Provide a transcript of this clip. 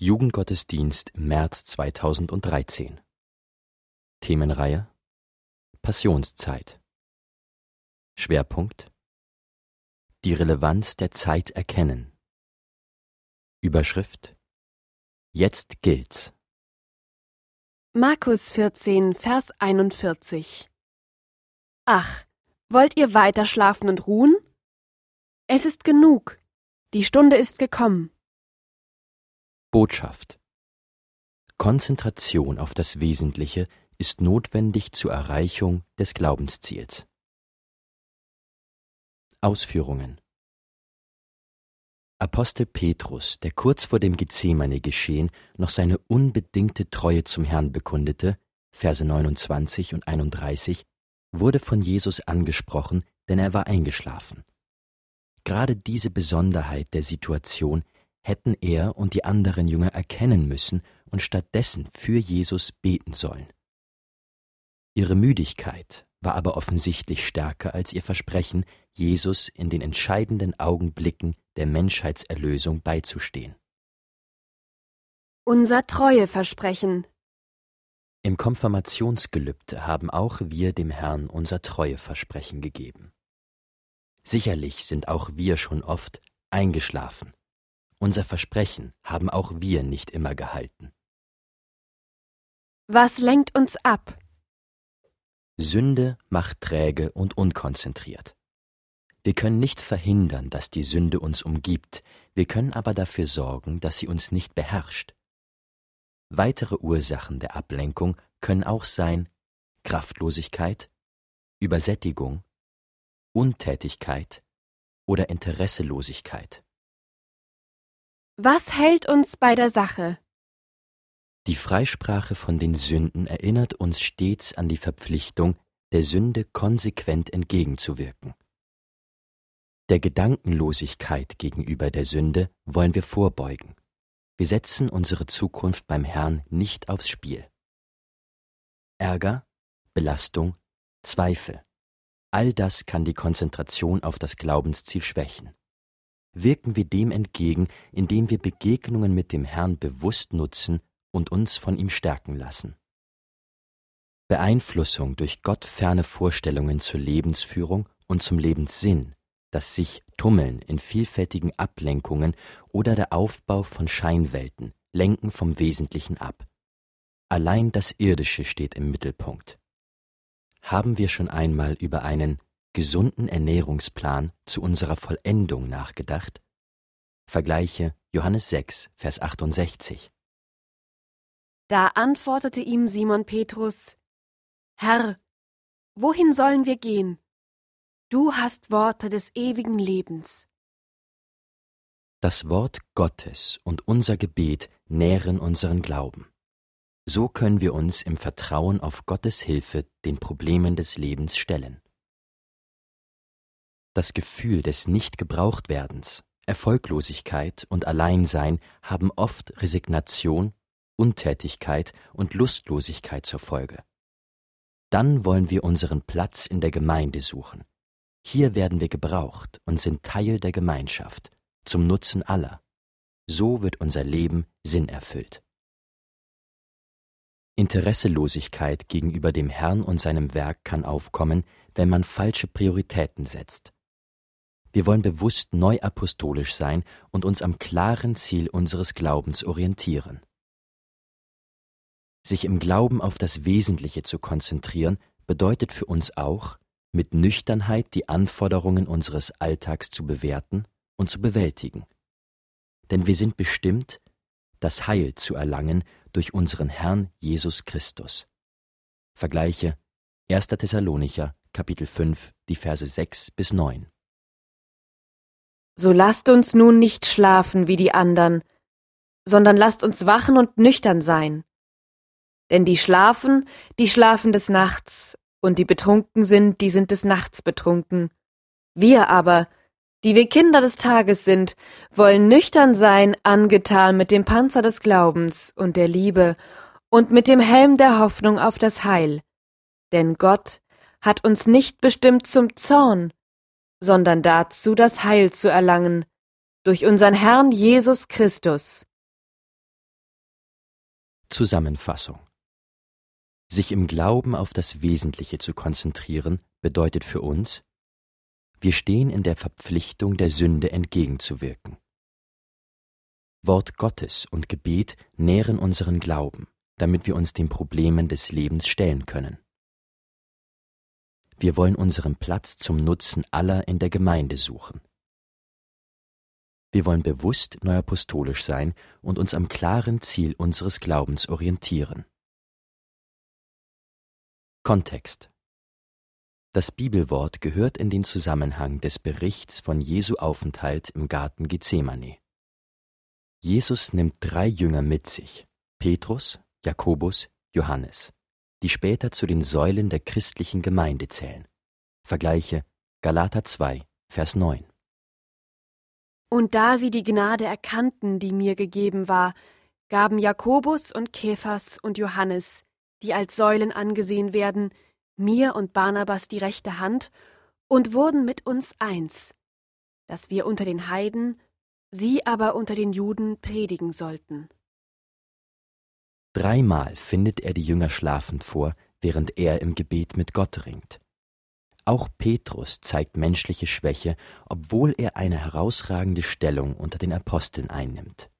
Jugendgottesdienst im März 2013 Themenreihe Passionszeit. Schwerpunkt Die Relevanz der Zeit erkennen. Überschrift Jetzt gilt's. Markus 14, Vers 41 Ach, wollt ihr weiter schlafen und ruhen? Es ist genug, die Stunde ist gekommen. Botschaft Konzentration auf das Wesentliche ist notwendig zur Erreichung des Glaubensziels. Ausführungen Apostel Petrus, der kurz vor dem Gethsemane-Geschehen noch seine unbedingte Treue zum Herrn bekundete, Verse 29 und 31, wurde von Jesus angesprochen, denn er war eingeschlafen. Gerade diese Besonderheit der Situation hätten er und die anderen Jünger erkennen müssen und stattdessen für Jesus beten sollen. Ihre Müdigkeit war aber offensichtlich stärker als ihr Versprechen, Jesus in den entscheidenden Augenblicken der Menschheitserlösung beizustehen. Unser Treueversprechen. Im Konfirmationsgelübde haben auch wir dem Herrn unser Treueversprechen gegeben. Sicherlich sind auch wir schon oft eingeschlafen. Unser Versprechen haben auch wir nicht immer gehalten. Was lenkt uns ab? Sünde macht träge und unkonzentriert. Wir können nicht verhindern, dass die Sünde uns umgibt, wir können aber dafür sorgen, dass sie uns nicht beherrscht. Weitere Ursachen der Ablenkung können auch sein Kraftlosigkeit, Übersättigung, Untätigkeit oder Interesselosigkeit. Was hält uns bei der Sache? Die Freisprache von den Sünden erinnert uns stets an die Verpflichtung, der Sünde konsequent entgegenzuwirken. Der Gedankenlosigkeit gegenüber der Sünde wollen wir vorbeugen. Wir setzen unsere Zukunft beim Herrn nicht aufs Spiel. Ärger, Belastung, Zweifel. All das kann die Konzentration auf das Glaubensziel schwächen. Wirken wir dem entgegen, indem wir Begegnungen mit dem Herrn bewusst nutzen und uns von ihm stärken lassen. Beeinflussung durch gottferne Vorstellungen zur Lebensführung und zum Lebenssinn, das sich Tummeln in vielfältigen Ablenkungen oder der Aufbau von Scheinwelten lenken vom Wesentlichen ab. Allein das Irdische steht im Mittelpunkt. Haben wir schon einmal über einen gesunden Ernährungsplan zu unserer Vollendung nachgedacht? Vergleiche Johannes 6, Vers 68. Da antwortete ihm Simon Petrus, Herr, wohin sollen wir gehen? Du hast Worte des ewigen Lebens. Das Wort Gottes und unser Gebet nähren unseren Glauben. So können wir uns im Vertrauen auf Gottes Hilfe den Problemen des Lebens stellen. Das Gefühl des Nichtgebrauchtwerdens, Erfolglosigkeit und Alleinsein haben oft Resignation, Untätigkeit und Lustlosigkeit zur Folge. Dann wollen wir unseren Platz in der Gemeinde suchen. Hier werden wir gebraucht und sind Teil der Gemeinschaft, zum Nutzen aller. So wird unser Leben Sinn erfüllt. Interesselosigkeit gegenüber dem Herrn und seinem Werk kann aufkommen, wenn man falsche Prioritäten setzt. Wir wollen bewusst neu apostolisch sein und uns am klaren Ziel unseres Glaubens orientieren. Sich im Glauben auf das Wesentliche zu konzentrieren, bedeutet für uns auch, mit Nüchternheit die Anforderungen unseres Alltags zu bewerten und zu bewältigen. Denn wir sind bestimmt, das Heil zu erlangen durch unseren Herrn Jesus Christus. Vergleiche 1. Thessalonicher, Kapitel 5, die Verse 6 bis 9. So lasst uns nun nicht schlafen wie die andern, sondern lasst uns wachen und nüchtern sein. Denn die schlafen, die schlafen des Nachts, und die betrunken sind, die sind des Nachts betrunken. Wir aber, die wir Kinder des Tages sind, wollen nüchtern sein, angetan mit dem Panzer des Glaubens und der Liebe und mit dem Helm der Hoffnung auf das Heil. Denn Gott hat uns nicht bestimmt zum Zorn, sondern dazu, das Heil zu erlangen, durch unseren Herrn Jesus Christus. Zusammenfassung Sich im Glauben auf das Wesentliche zu konzentrieren, bedeutet für uns, wir stehen in der Verpflichtung, der Sünde entgegenzuwirken. Wort Gottes und Gebet nähren unseren Glauben, damit wir uns den Problemen des Lebens stellen können. Wir wollen unseren Platz zum Nutzen aller in der Gemeinde suchen. Wir wollen bewusst neuapostolisch sein und uns am klaren Ziel unseres Glaubens orientieren. Kontext Das Bibelwort gehört in den Zusammenhang des Berichts von Jesu Aufenthalt im Garten Gethsemane. Jesus nimmt drei Jünger mit sich, Petrus, Jakobus, Johannes die später zu den Säulen der christlichen Gemeinde zählen. Vergleiche Galater 2, Vers 9. Und da sie die Gnade erkannten, die mir gegeben war, gaben Jakobus und Kephas und Johannes, die als Säulen angesehen werden, mir und Barnabas die rechte Hand und wurden mit uns eins, dass wir unter den Heiden, sie aber unter den Juden predigen sollten. Dreimal findet er die Jünger schlafend vor, während er im Gebet mit Gott ringt. Auch Petrus zeigt menschliche Schwäche, obwohl er eine herausragende Stellung unter den Aposteln einnimmt.